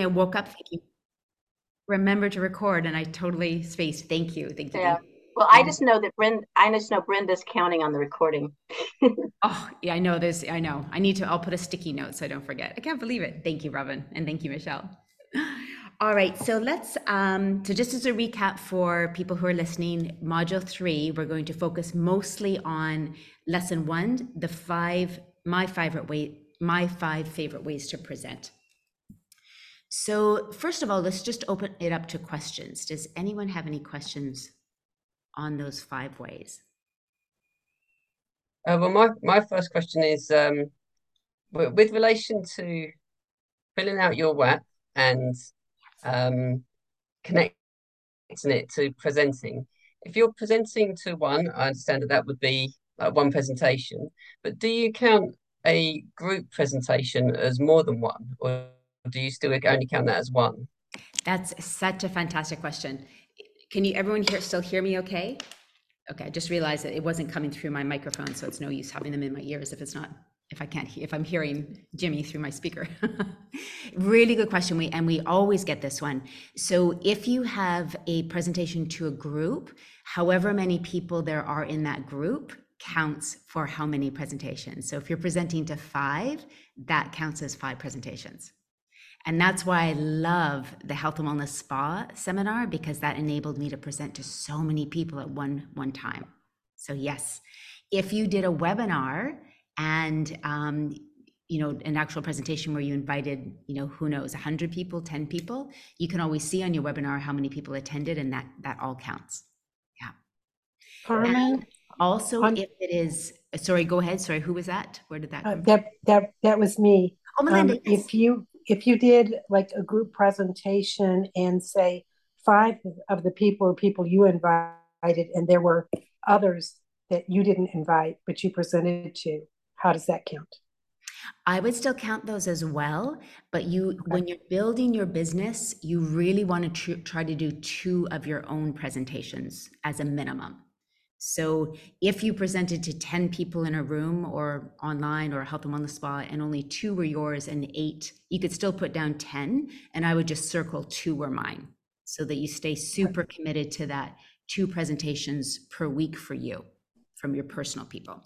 I woke up thinking, remember to record, and I totally spaced. Thank you. Thank you. Yeah. thank you. Well, I just know that Brenda, I just know Brenda's counting on the recording. Oh, yeah, I know this. I know. I need to, I'll put a sticky note so I don't forget. I can't believe it. Thank you, Robin. And thank you, Michelle. All right. So let's, um, so just as a recap for people who are listening, module three, we're going to focus mostly on lesson one, the five, my favorite way, my five favorite ways to present. So first of all, let's just open it up to questions. Does anyone have any questions on those five ways? Uh, well, my, my first question is um, with, relation to filling out your WAP and um, connecting it to presenting. If you're presenting to one, I understand that that would be like one presentation, but do you count a group presentation as more than one, or do you still only count that as one? That's such a fantastic question. Can you, everyone here still hear me okay? Okay, I just realized that it wasn't coming through my microphone, so it's no use having them in my ears if it's not, if I can't, if I'm hearing Jimmy through my speaker. Really good question, we, and we always get this one. So if you have a presentation to a group, however many people there are in that group counts for how many presentations. So if you're presenting to five, that counts as five presentations. And that's why I love the Health and Wellness Spa seminar because that enabled me to present to so many people at one one time. So yes, if you did a webinar and um, you know an actual presentation where you invited you know who knows 100 people 10 people you can always see on your webinar how many people attended and that that all counts yeah Carmen, also if it is sorry go ahead sorry who was that where did that uh, come that, that, that was me. oh melinda Um, yes. if you, if you did like a group presentation and say five of the people are people you invited and there were others that you didn't invite, but you presented to, how does that count? I would still count those as well, but you, when you're building your business, you really want to tr- try to do two of your own presentations as a minimum. So if you presented to 10 people in a room or online or health and wellness spa and only two were yours and eight, you could still put down 10 and I would just circle two were mine so that you stay super committed to that two presentations per week for you from your personal people.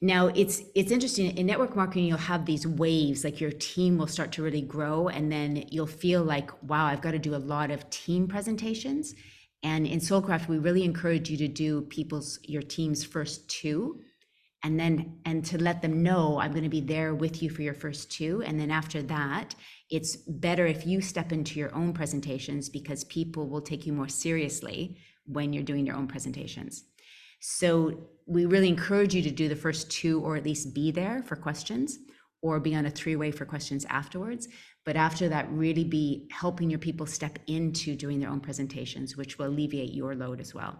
Now it's it's interesting in network marketing you'll have these waves like your team will start to really grow and then you'll feel like wow I've got to do a lot of team presentations and in Soulcraft we really encourage you to do people's your team's first two and then and to let them know I'm going to be there with you for your first two and then after that it's better if you step into your own presentations because people will take you more seriously when you're doing your own presentations. So we really encourage you to do the first two or at least be there for questions or be on a three-way for questions afterwards. But after that, really be helping your people step into doing their own presentations, which will alleviate your load as well.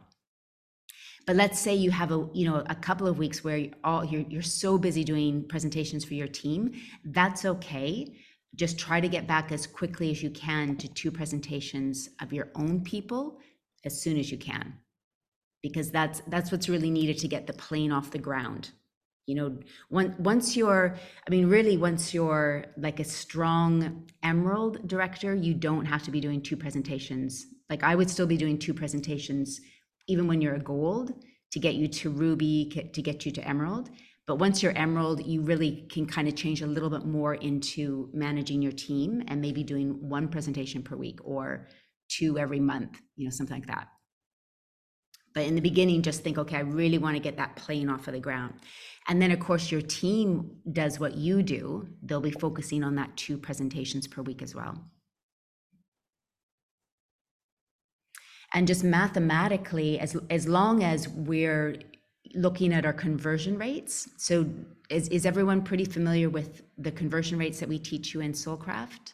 But let's say you have a you know a couple of weeks where you're all you're, you're so busy doing presentations for your team. That's okay. Just try to get back as quickly as you can to two presentations of your own people as soon as you can because that's that's what's really needed to get the plane off the ground you know once once you're i mean really once you're like a strong emerald director you don't have to be doing two presentations. Like i would still be doing two presentations even when you're a gold to get you to ruby to get you to emerald. But once you're emerald you really can kind of change a little bit more into managing your team and maybe doing one presentation per week or two every month you know something like that. But in the beginning just think okay i really want to get that plane off of the ground and then of course your team does what you do. They'll be focusing on that two presentations per week as well. And just mathematically as as long as we're looking at our conversion rates so is, is everyone pretty familiar with the conversion rates that we teach you in soulcraft?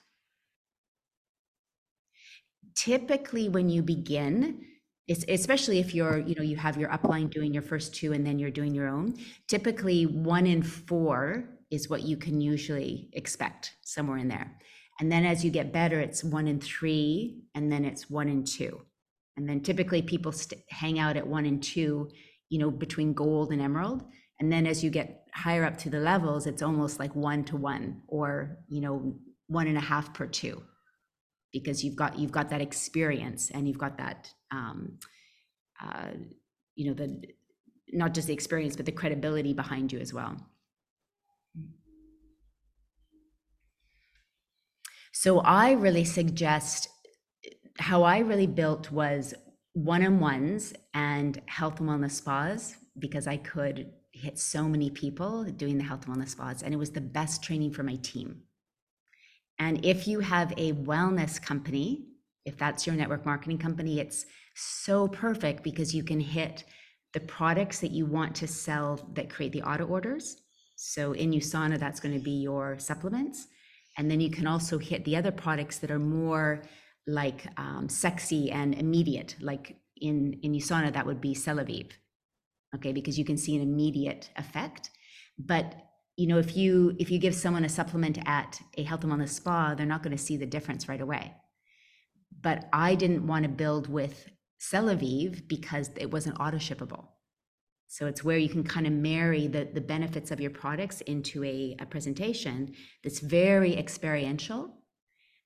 Typically when you begin es- especially if you're you know you have your upline doing your first two and then you're doing your own typically one in four is what you can usually expect somewhere in there. And then as you get better it's one in three and then it's one in two. And then typically people st- hang out at one and two you know between gold and emerald. And then as you get higher up to the levels it's almost like one to one or you know one and a half per two because you've got you've got that experience and you've got that um, uh, you know the not just the experience but the credibility behind you as well. So i really suggest how i really built was one-on-ones and health and wellness spas because i could hit so many people doing the health and wellness spas and it was the best training for my team and if you have a wellness company if that's your network marketing company it's so perfect because you can hit the products that you want to sell that create the auto orders. So in USANA, that's going to be your supplements. And then you can also hit the other products that are more like um, sexy and immediate. Like in, in USANA, that would be Celavive. Okay, because you can see an immediate effect. But you know, if you if you give someone a supplement at a health and wellness spa, they're not going to see the difference right away. But I didn't want to build with Celavive because it wasn't auto shippable. So it's where you can kind of marry the, the benefits of your products into a, a presentation that's very experiential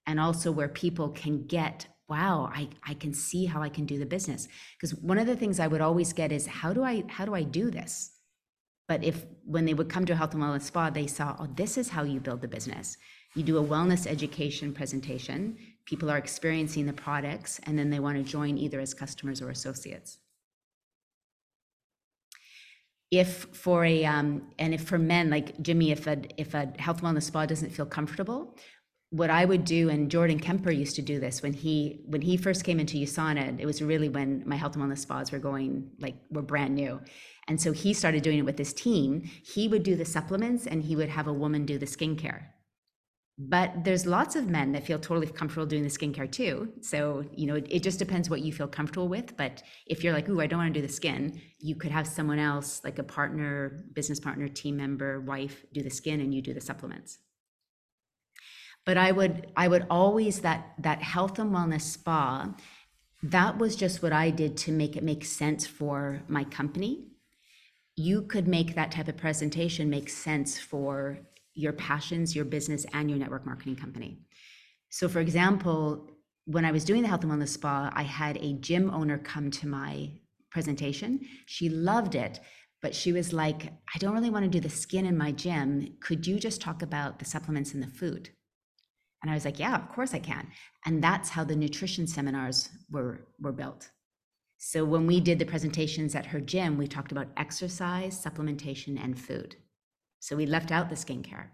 and also where people can get, wow, I, I can see how I can do the business. Because one of the things I would always get is how do I how do I do this? But if when they would come to a health and wellness spa, they saw, oh, this is how you build the business. You do a wellness education presentation people are experiencing the products and then they want to join either as customers or associates if for a um, and if for men like jimmy if a if a health and wellness spa doesn't feel comfortable what i would do and jordan kemper used to do this when he when he first came into usana it was really when my health and wellness spas were going like were brand new and so he started doing it with his team he would do the supplements and he would have a woman do the skincare but there's lots of men that feel totally comfortable doing the skincare too. So, you know, it, it, just depends what you feel comfortable with. But if you're like, ooh, I don't want to do the skin, you could have someone else, like a partner, business partner, team member, wife, do the skin and you do the supplements. But I would I would always that that health and wellness spa, that was just what I did to make it make sense for my company. You could make that type of presentation make sense for your passions, your business, and your network marketing company. So, for example, when I was doing the health and wellness spa, I had a gym owner come to my presentation. She loved it, but she was like, I don't really want to do the skin in my gym. Could you just talk about the supplements and the food? And I was like, yeah, of course I can. And that's how the nutrition seminars were, were built. So when we did the presentations at her gym, we talked about exercise, supplementation, and food. So we left out the skincare.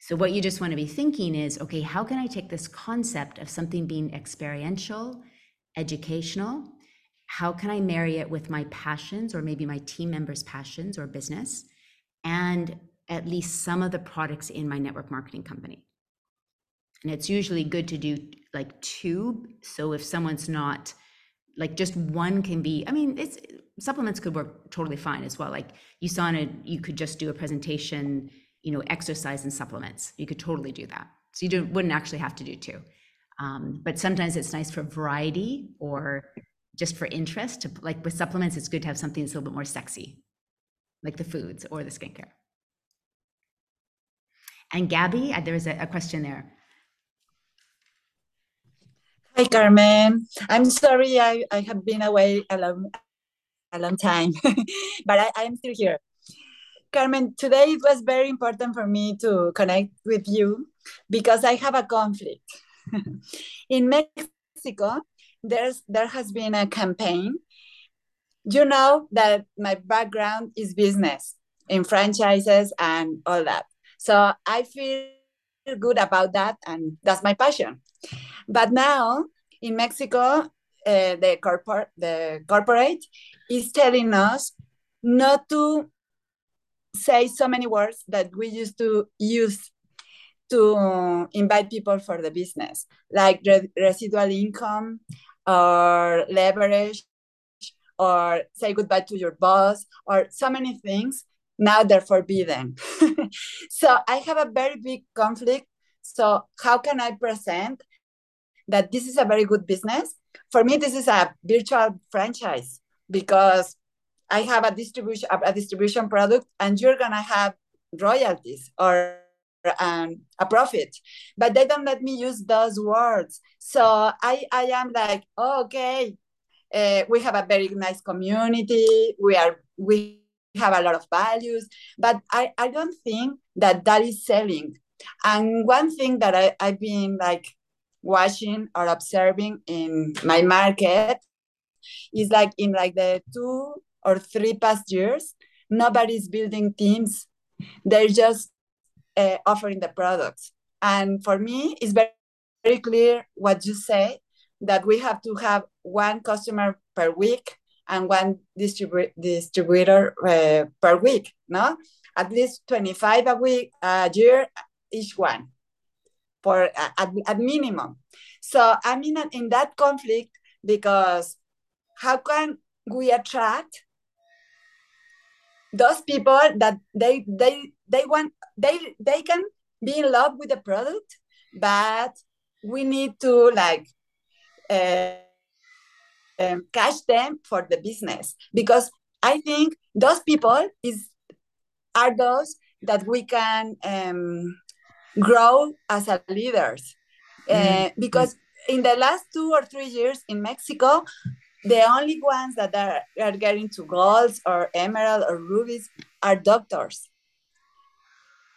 So what you just want to be thinking is, okay, how can I take this concept of something being experiential, educational? How can I marry it with my passions or maybe my team members' passions or business and at least some of the products in my network marketing company? And it's usually good to do like two. So if someone's not like just one can be, I mean, it's supplements could work totally fine as well. Like you saw in a, you could just do a presentation, you know, exercise and supplements. You could totally do that. So you wouldn't actually have to do two. Um, but sometimes it's nice for variety or just for interest. To, like with supplements, it's good to have something that's a little bit more sexy, like the foods or the skincare. And Gabby, there was a, a question there. Hi, Carmen. I'm sorry I, I have been away a long, a long time, but I, I'm still here. Carmen, today it was very important for me to connect with you because I have a conflict. In Mexico, there's there has been a campaign. You know that my background is business in franchises and all that. So I feel good about that and that's my passion. But now in Mexico, uh, the corporate the corporate is telling us not to say so many words that we used to use to invite people for the business, like re residual income or leverage or say goodbye to your boss or so many things. Now they're forbidden. so I have a very big conflict. So how can I present that this is a very good business. For me this is a virtual franchise because i have a distribution a distribution product and you're gonna have royalties or um, a profit. But they don't let me use those words. So i i am like oh, okay uh, we have a very nice community. We are we have a lot of values. But i i don't think that that is selling. And one thing that I, i've been like watching or observing in my market is like in like the two or three past years nobody's building teams. They're just uh, offering the products. And for me it's very, very clear what you say that we have to have one customer per week and one distribu- distributor uh, per week no? At least 25 a week a year each one for at, at minimum. So i'm in, in that conflict because how can we attract those people that they they they want they they can be in love with the product but we need to like uh, um, cash them for the business? Because i think those people is are those that we can um, grow as a leaders uh, mm-hmm. because in the last two or three years in mexico the only ones that are, are getting to golds or emerald or rubies are doctors.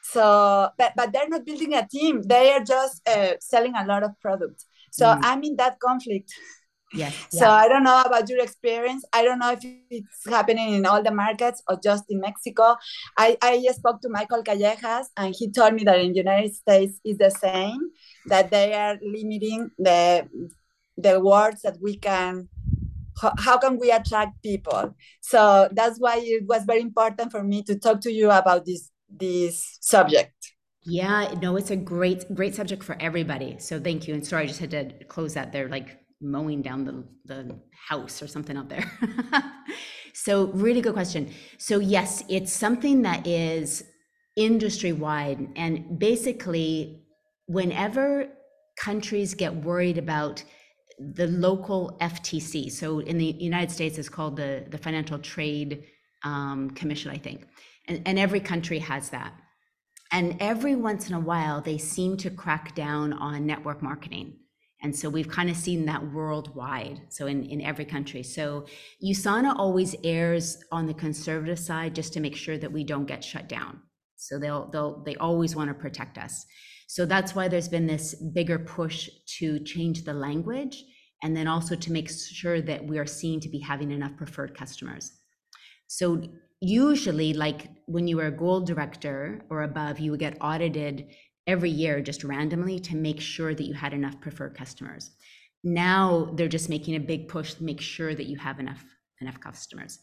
So but, but they're not building a team. They are just uh, selling a lot of products. So mm. i'm in that conflict yes so yeah. i don't know about your experience. I don't know if it's happening in all the markets or just in mexico. I, I spoke to michael callejas and he told me that in the united states is the same that they are limiting the the words that we can how, how can we attract people. So that's why it was very important for me to talk to you about this this subject. Yeah no it's a great great subject for everybody. So thank you. And sorry i just had to close that they're like mowing down the, the house or something out there so really good question so yes it's something that is industry wide and basically whenever countries get worried about the local FTC. So in the United States, it's called the the Financial Trade um, Commission, I think, and, and every country has that. And every once in a while, they seem to crack down on network marketing. And so we've kind of seen that worldwide, so in, in every country. So USANA always errs on the conservative side just to make sure that we don't get shut down. So they'll they'll they always want to protect us. So that's why there's been this bigger push to change the language and then also to make sure that we are seen to be having enough preferred customers. So usually like when you were a gold director or above, you would get audited every year just randomly to make sure that you had enough preferred customers. Now they're just making a big push to make sure that you have enough enough customers.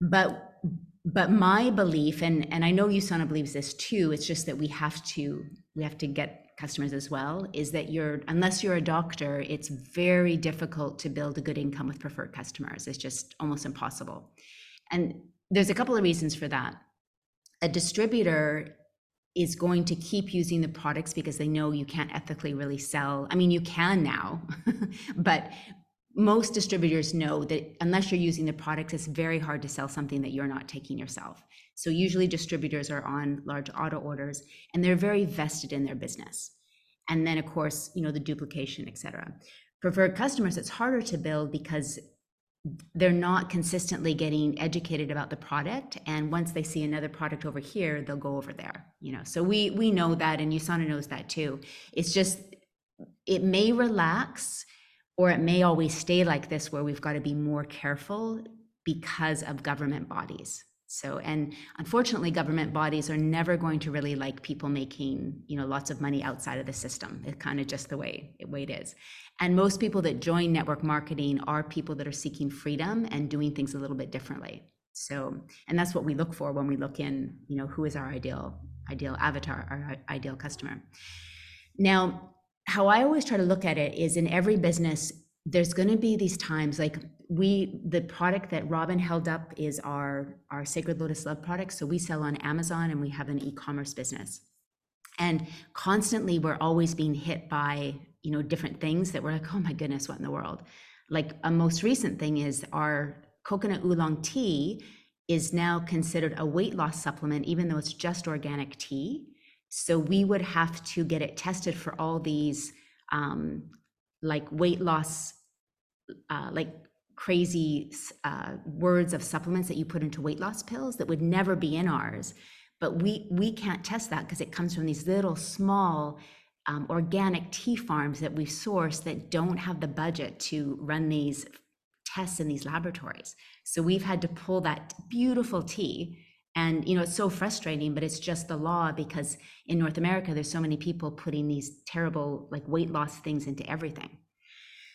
But but my belief and and I know USANA believes this too, it's just that we have to we have to get customers as well is that you're unless you're a doctor it's very difficult to build a good income with preferred customers it's just almost impossible and there's a couple of reasons for that a distributor is going to keep using the products because they know you can't ethically really sell i mean you can now but most distributors know that unless you're using the products it's very hard to sell something that you're not taking yourself so usually distributors are on large auto orders and they're very vested in their business. And then of course, you know, the duplication, et cetera. Preferred customers, it's harder to build because they're not consistently getting educated about the product and once they see another product over here they'll go over there you know? So we we know that and usana knows that too. It's just it may relax or it may always stay like this where we've got to be more careful because of government bodies so, and unfortunately, government bodies are never going to really like people making, you know, lots of money outside of the system. It's kind of just the way, the way it is. And most people that join network marketing are people that are seeking freedom and doing things a little bit differently. So, and that's what we look for when we look in, you know, who is our ideal, ideal avatar, our ideal customer. Now, how I always try to look at it is in every business, there's going to be these times like we the product that robin held up is our our sacred lotus love product. So we sell on amazon and we have an e-commerce business. And constantly we're always being hit by you know different things that we're like oh my goodness what in the world? Like a most recent thing is our coconut oolong tea is now considered a weight loss supplement even though it's just organic tea. So we would have to get it tested for all these um, like weight loss, uh, like crazy uh, words of supplements that you put into weight loss pills that would never be in ours. But we we can't test that because it comes from these little small um, organic tea farms that we source that don't have the budget to run these tests in these laboratories. So we've had to pull that beautiful tea. And you know, it's so frustrating, but it's just the law because in North America, there's so many people putting these terrible like weight loss things into everything.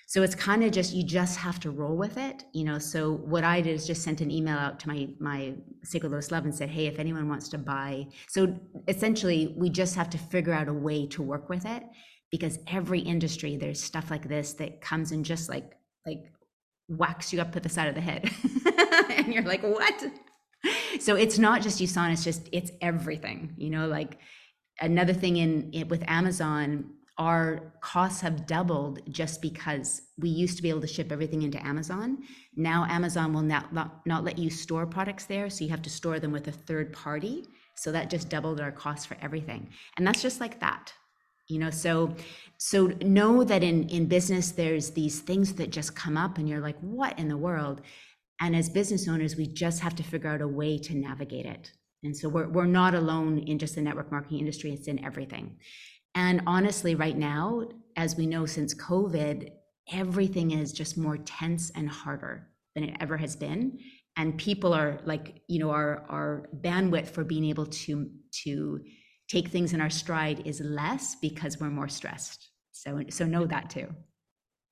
So it's kind of just you just have to roll with it, you know. So what I did is just sent an email out to my my Sacred Lotus Love and said, hey, if anyone wants to buy. So essentially, we just have to figure out a way to work with it because every industry there's stuff like this that comes and just like like whacks you up to the side of the head, and you're like, what? So it's not just USANA, it's just it's everything, you know. Like another thing in, in with Amazon our costs have doubled just because we used to be able to ship everything into Amazon. Now Amazon will not, not, not let you store products there, so you have to store them with a third party. So that just doubled our costs for everything. And that's just like that. You know, so so know that in in business there's these things that just come up and you're like, what in the world? And as business owners, we just have to figure out a way to navigate it. And so we're, we're not alone in just the network marketing industry, it's in everything. And honestly, right now, as we know since COVID, everything is just more tense and harder than it ever has been. And people are like, you know, our our bandwidth for being able to to take things in our stride is less because we're more stressed. So so know that too.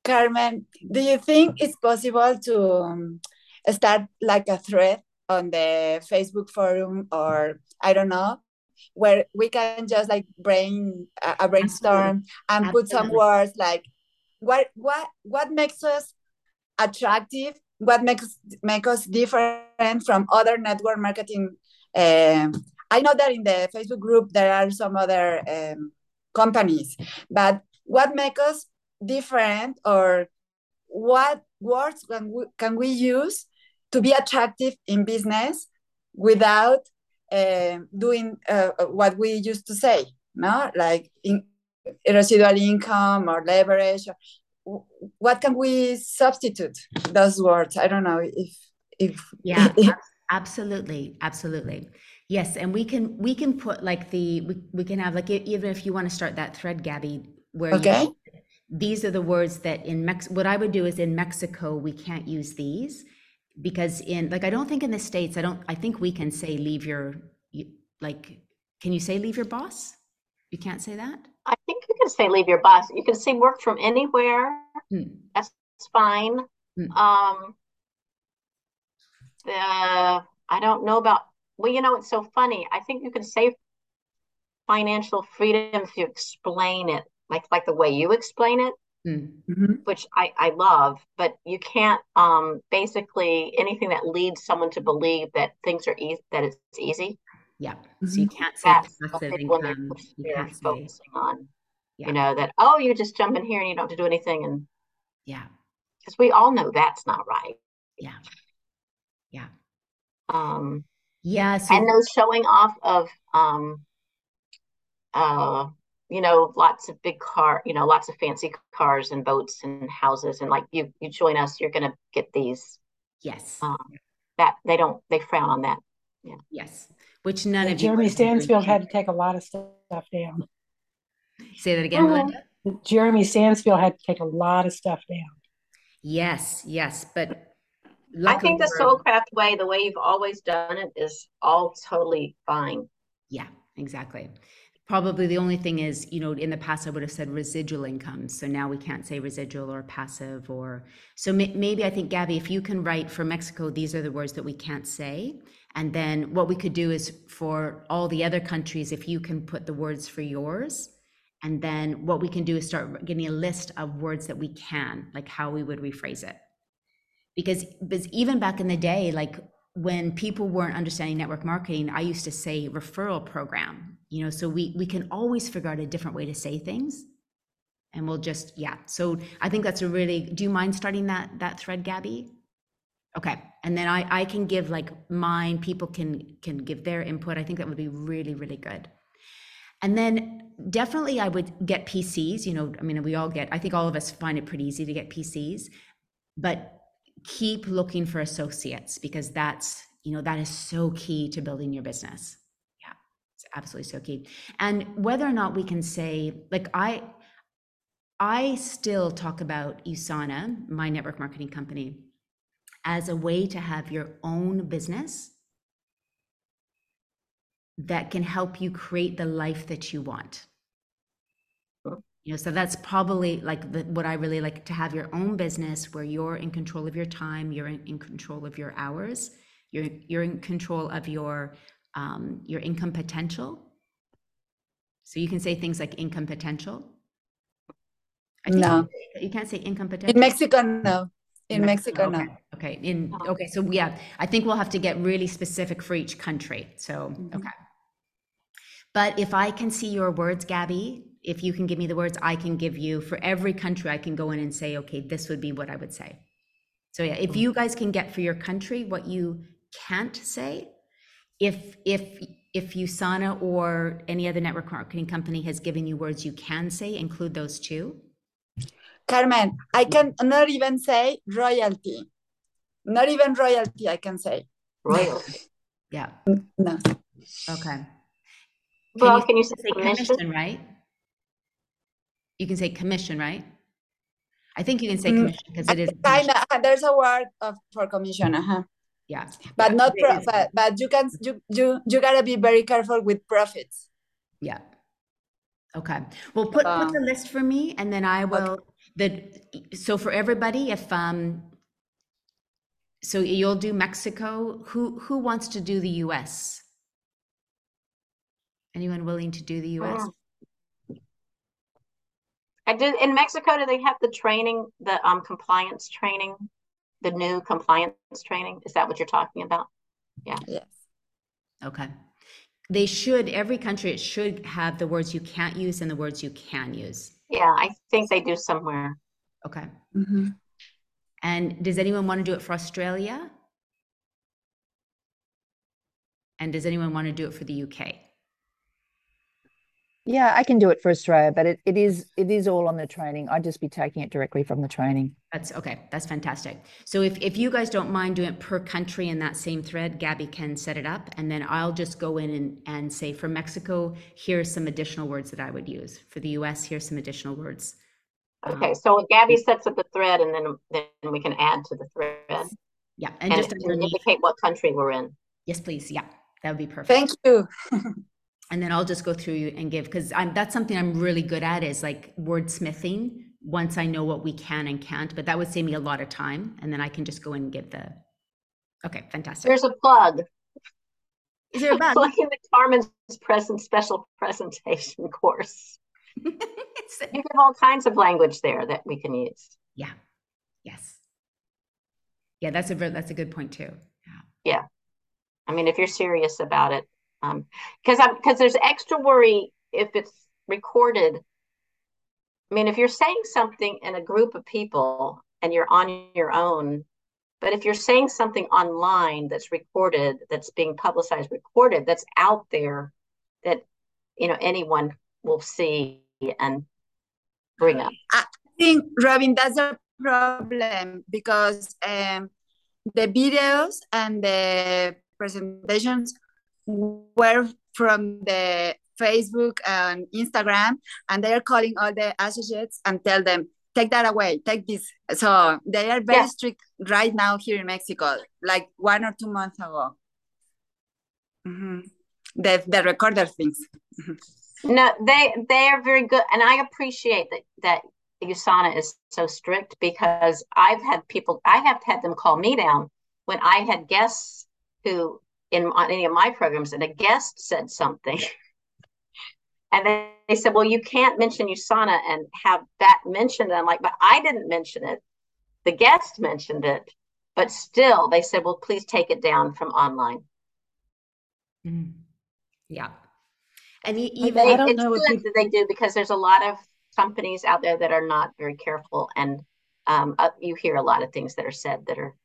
Carmen, do you think it's possible to um, start like a thread on the Facebook forum or I don't know where we can just like brain a brainstorm Absolutely. and put some words like what what what makes us attractive what makes make us different from other network marketing um, i know that in the facebook group there are some other um, companies but what makes us different or what words can we, can we use to be attractive in business without uh, doing uh, what we used to say, no, like in, residual income or leverage. Or, what can we substitute those words? I don't know if if yeah, absolutely, absolutely. Yes, and we can we can put like the we, we can have like even if you want to start that thread, Gabby, where okay. You, these are the words that in Mex. What I would do is in Mexico we can't use these because in like i don't think in the states i don't i think we can say leave your like can you say leave your boss you can't say that? I think you can say leave your boss. You can say work from anywhere. Hmm. that's fine. Hmm. um uh, i don't know about well you know it's so funny. I think you can say financial freedom if you explain it like like the way you explain it mm-hmm. which I, I love, but you can't um, basically anything that leads someone to believe that things are easy, that it's easy. Yeah. Mm-hmm. So you can't say That's passive income. You can't say, focusing on, yeah. you know, that, oh, you just jump in here and you don't have to do anything. And yeah, because we all know that's not right. Yeah. Yeah. Um, yeah. So- and those showing off of, um, uh, you know, lots of big car, you know, lots of fancy cars and boats and houses. And like you, you join us, you're going to get these. Yes. Um, that they don't, they frown on that. Yeah. Yes. Which none yeah, of Jeremy Stansfield had to take a lot of stuff down. Say that again, Melinda. Jeremy Stansfield had to take a lot of stuff down. Yes, yes, but I think the Soulcraft way, the way you've always done it, is all totally fine. Yeah, exactly. Probably the only thing is, you know, in the past I would have said residual income. So now we can't say residual or passive or so maybe I think Gabby, if you can write for Mexico, these are the words that we can't say. And then what we could do is for all the other countries, if you can put the words for yours, and then what we can do is start getting a list of words that we can, like how we would rephrase it. Because, because even back in the day, like when people weren't understanding network marketing, I used to say referral program, you know, so we we can always figure out a different way to say things. And we'll just, yeah. So I think that's a really do you mind starting that that thread, Gabby? Okay. And then I I can give like mine, people can can give their input. I think that would be really, really good. And then definitely I would get PCs, you know, I mean, we all get, I think all of us find it pretty easy to get PCs, but keep looking for associates because that's, you know, that is so key to building your business. Yeah, it's absolutely so key. And whether or not we can say, like, I, I still talk about USANA, my network marketing company, as a way to have your own business that can help you create the life that you want. You know, so that's probably like the, what I really like to have your own business where you're in control of your time, you're in, in control of your hours, you're you're in control of your um, your income potential. So you can say things like income potential. I no, you can't say income potential. In Mexico, no. In Mexico, okay. no. Okay. In okay. So yeah, I think we'll have to get really specific for each country. So mm-hmm. okay. But if I can see your words, Gabby, if you can give me the words, I can give you for every country, I can go in and say, okay, this would be what I would say. So yeah, if you guys can get for your country what you can't say, if if if USANA or any other network marketing company has given you words you can say, include those too. Carmen, I can not even say royalty. Not even royalty, I can say. Royalty. yeah. No. Okay. Can well, you, can you say commission? commission, right? You can say commission, right? I think you can say mm, commission because it is. Kind of, there's a word of, for commission, uh-huh. Yeah, but not pro- but, but you can you you you gotta be very careful with profits. Yeah. Okay. Well, put put the list for me, and then I will. Okay. The so for everybody, if um, so you'll do Mexico. Who who wants to do the U.S. Anyone willing to do the US? I did in Mexico. Do they have the training, the um compliance training, the new compliance training? Is that what you're talking about? Yeah. Yes. Okay. They should. Every country it should have the words you can't use and the words you can use. Yeah, I think they do somewhere. Okay. Mm-hmm. And does anyone want to do it for Australia? And does anyone want to do it for the UK? Yeah, I can do it for Australia, but it, it is it is all on the training. I'd just be taking it directly from the training. That's okay. That's fantastic. So if, if you guys don't mind doing it per country in that same thread, Gabby can set it up. And then I'll just go in and, and say for Mexico, here's some additional words that I would use. For the US, here's some additional words. Okay, um, so Gabby sets up the thread and then then we can add to the thread. Yeah, and, and just indicate what country we're in. Yes, please. Yeah, that would be perfect. Thank you. and then I'll just go through and give because I'm that's something I'm really good at is like wordsmithing once I know what we can and can't. But that would save me a lot of time, and then I can just go in and give the. Okay, fantastic. There's a plug. Is there a bug? like in the Carmen's present special presentation course. you have all kinds of language there that we can use. Yeah. Yes. Yeah, that's a that's a good point too. Yeah. Yeah. I mean, if you're serious about it, because i'm because there's extra worry if it's recorded. I mean if you're saying something in a group of people and you're on your own but if you're saying something online that's recorded that's being publicized recorded that's out there that you know anyone will see and bring up. I think robin that's a problem because um, the videos and the presentations were from the Facebook and Instagram, and they are calling all the associates and tell them, take that away, take this. So they are very yeah. strict right now here in Mexico, like one or two months ago. Mm-hmm. The the recorder things. Mm-hmm. No, they they are very good, and I appreciate that that USANA is so strict because I've had people, I have had them call me down when I had guests who in any of my programs and a guest said something. and then they said, well, you can't mention USANA and have that mentioned. And I'm like, but I didn't mention it. The guest mentioned it. But still, they said, well, please take it down from online. Mm-hmm. Yeah. And even they, I don't know what people... they do because there's a lot of companies out there that are not very careful. And um, uh, you hear a lot of things that are said that are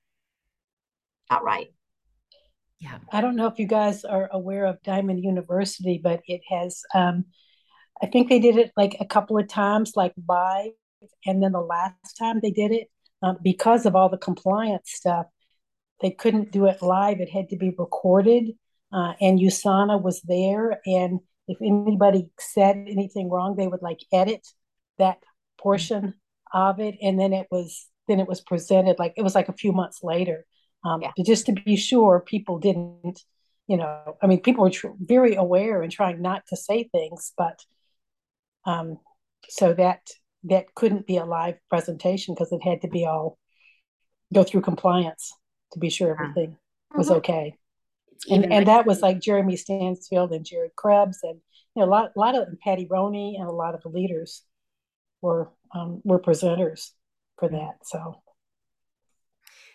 not right. Yeah. I don't know if you guys are aware of Diamond University, but it has, um, I think they did it like a couple of times, like live. And then the last time they did it, um, because of all the compliance stuff, they couldn't do it live. It had to be recorded. Uh, and USANA was there. And if anybody said anything wrong, they would like edit that portion of it. And then it was then it was presented like it was like a few months later. Um, yeah. just to be sure people didn't, you know, I mean, people were tr- very aware and trying not to say things, but um, so that that couldn't be a live presentation because it had to be all go through compliance to be sure everything was mm-hmm. okay. And and that was like Jeremy Stansfield and Jared Krebs and you know a lot a lot of Patty Roney and a lot of the leaders were um, were presenters for mm-hmm. that. So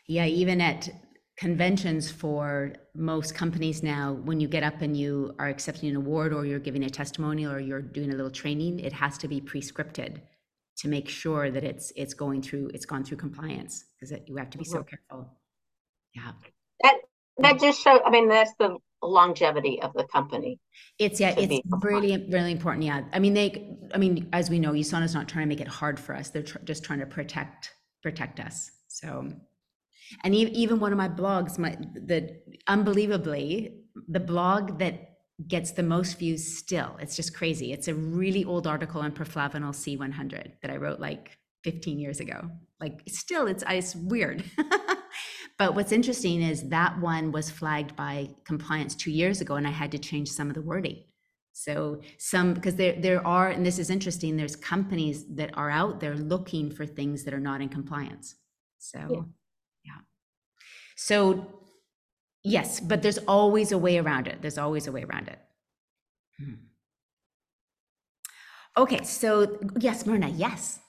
yeah, even at conventions for most companies now, when you get up and you are accepting an award or you're giving a testimonial or you're doing a little training, it has to be pre-scripted to make sure that it's it's going through it's gone through compliance because you have to be so careful. Yeah. That that just shows. I mean, that's the longevity of the company. It's yeah, it's really really important. Yeah, I mean they. I mean, as we know, USANA's not trying to make it hard for us. They're tr- just trying to protect protect us. So and even one of my blogs my the unbelievably the blog that gets the most views still it's just crazy. It's a really old article on Proflavanol c100 that i wrote like 15 years ago. Like still it's it's weird. But what's interesting is that one was flagged by compliance two years ago and i had to change some of the wording. So some because there there are and this is interesting there's companies that are out there looking for things that are not in compliance. So yeah. So, yes, but there's always a way around it. There's always a way around it. Hmm. Okay, so yes, Myrna, yes.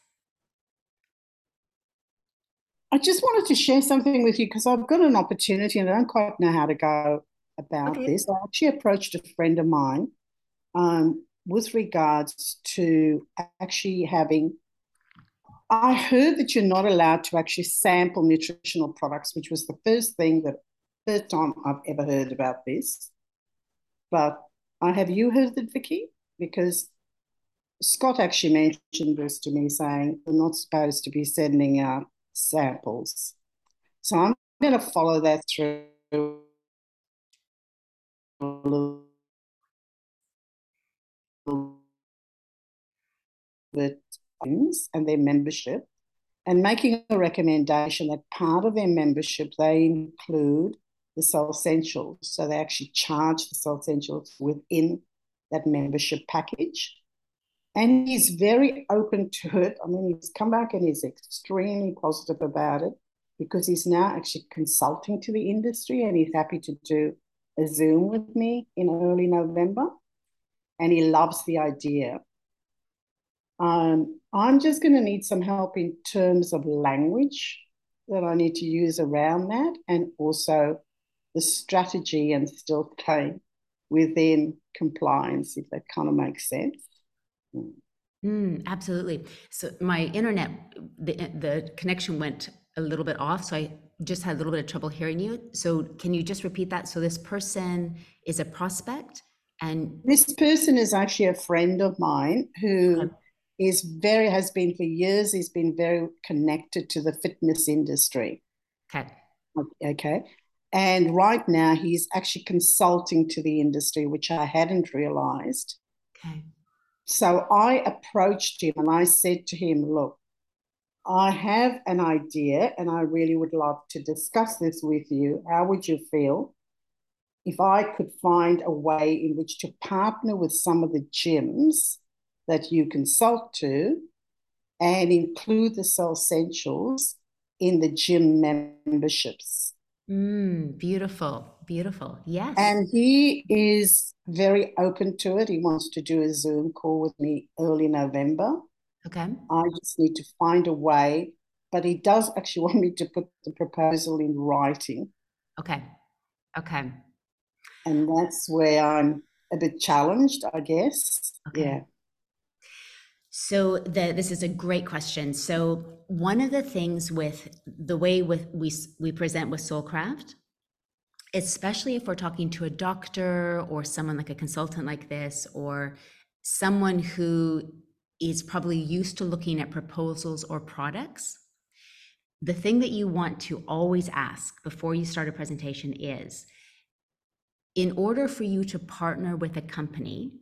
I just wanted to share something with you because I've got an opportunity and I don't quite know how to go about okay. this. I actually approached a friend of mine um, with regards to actually having I heard that you're not allowed to actually sample nutritional products, which was the first thing that first time I've ever heard about this. But uh, have you heard it, Vicky? Because Scott actually mentioned this to me, saying we're not supposed to be sending out samples. So I'm going to follow that through a and their membership and making a recommendation that part of their membership they include the Soul Essentials. So they actually charge the Soul Essentials within that membership package. And he's very open to it. I mean, he's come back and he's extremely positive about it because he's now actually consulting to the industry and he's happy to do a Zoom with me in early November. And he loves the idea. Um, I'm just going to need some help in terms of language that I need to use around that and also the strategy and still play within compliance, if that kind of makes sense. Mm, absolutely. So my internet, the, the connection went a little bit off. So I just had a little bit of trouble hearing you. So can you just repeat that? So this person is a prospect and this person is actually a friend of mine who is very has been for years he's been very connected to the fitness industry. Okay. Okay. And right now he's actually consulting to the industry which i hadn't realized. Okay. So i approached him and i said to him look i have an idea and i really would love to discuss this with you. How would you feel if i could find a way in which to partner with some of the gyms that you consult to and include the Soul Essentials in the gym memberships. Mm, beautiful, beautiful. Yes. And he is very open to it. He wants to do a Zoom call with me early November. Okay. I just need to find a way, but he does actually want me to put the proposal in writing. Okay. Okay. And that's where I'm a bit challenged, I guess. Okay. Yeah. So the, this is a great question. So one of the things with the way with we we present with Soulcraft especially if we're talking to a doctor or someone like a consultant like this, or someone who is probably used to looking at proposals or products, the thing that you want to always ask before you start a presentation is in order for you to partner with a company,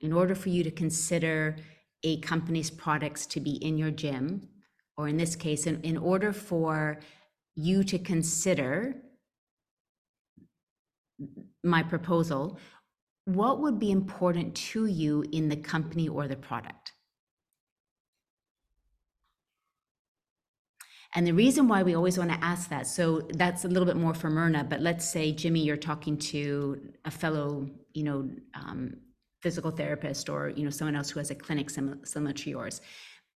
in order for you to consider a company's products to be in your gym, or in this case, in, in order for you to consider my proposal, what would be important to you in the company or the product? And the reason why we always want to ask that, so that's a little bit more for Myrna, but let's say, Jimmy, you're talking to a fellow, you know, um, physical therapist or, you know, someone else who has a clinic similar, similar to yours.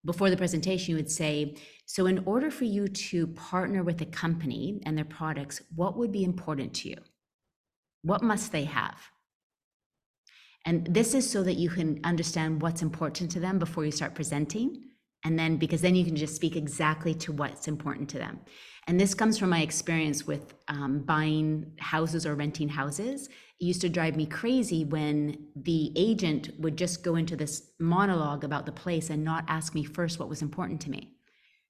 Before the presentation, you would say, so in order for you to partner with a company and their products, what would be important to you? What must they have? And this is so that you can understand what's important to them before you start presenting and then because then you can just speak exactly to what's important to them and this comes from my experience with um, buying houses or renting houses used to drive me crazy when the agent would just go into this monologue about the place and not ask me first what was important to me.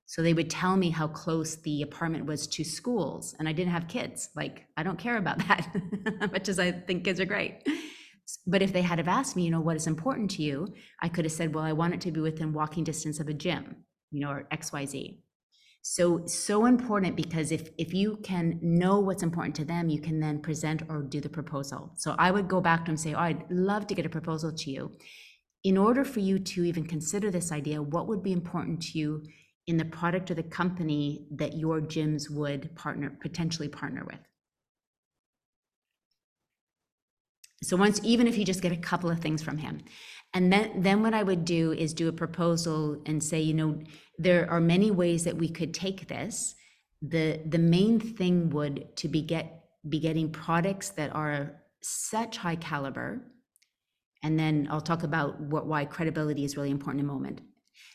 So they would tell me how close the apartment was to schools and i didn't have kids. Like i don't care about that much as i think kids are great. But if they had have asked me, you know, what is important to you, I could have said, well, I want it to be within walking distance of a gym, you know, or XYZ. So, so important because if if you can know what's important to them, you can then present or do the proposal. So I would go back to them and say, oh, I'd love to get a proposal to you. In order for you to even consider this idea, what would be important to you in the product or the company that your gyms would partner potentially partner with? So once, even if you just get a couple of things from him, and then then what I would do is do a proposal and say, you know, there are many ways that we could take this. The the main thing would to be get be getting products that are such high caliber, and then I'll talk about what why credibility is really important in a moment.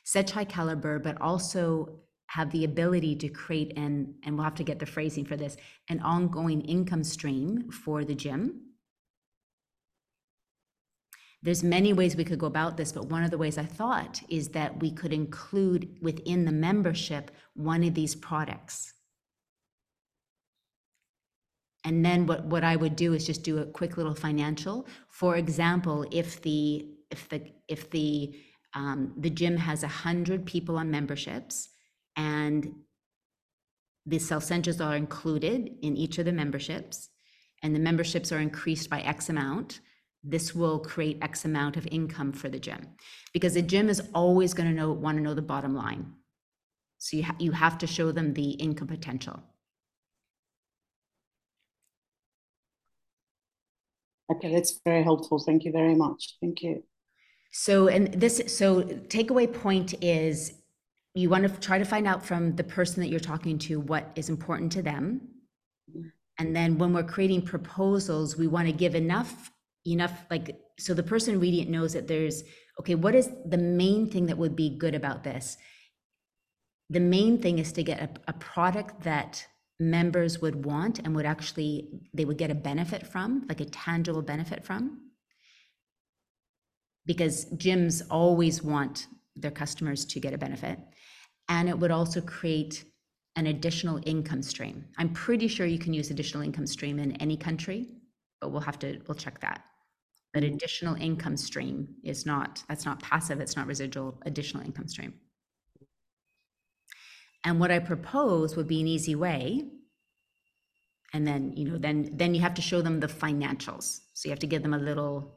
Such high caliber, but also have the ability to create an and we'll have to get the phrasing for this an ongoing income stream for the gym there's many ways we could go about this, but one of the ways I thought is that we could include within the membership one of these products. And then what, what I would do is just do a quick little financial. For example, if the if the if the um, the gym has a hundred people on memberships and the self centers are included in each of the memberships and the memberships are increased by X amount, this will create X amount of income for the gym because the gym is always going to know want to know the bottom line. So you, ha- you have to show them the income potential. Okay, that's very helpful. Thank you very much. Thank you. So, and this, so takeaway point is you want to try to find out from the person that you're talking to what is important to them. Mm-hmm. And then when we're creating proposals, we want to give enough enough like so the person reading it knows that there's okay what is the main thing that would be good about this? The main thing is to get a, a product that members would want and would actually they would get a benefit from like a tangible benefit from. Because gyms always want their customers to get a benefit. And it would also create an additional income stream. I'm pretty sure you can use additional income stream in any country but we'll have to we'll check that that additional income stream is not, that's not passive, it's not residual, additional income stream. And what I propose would be an easy way. And then, you know, then then you have to show them the financials. So you have to give them a little,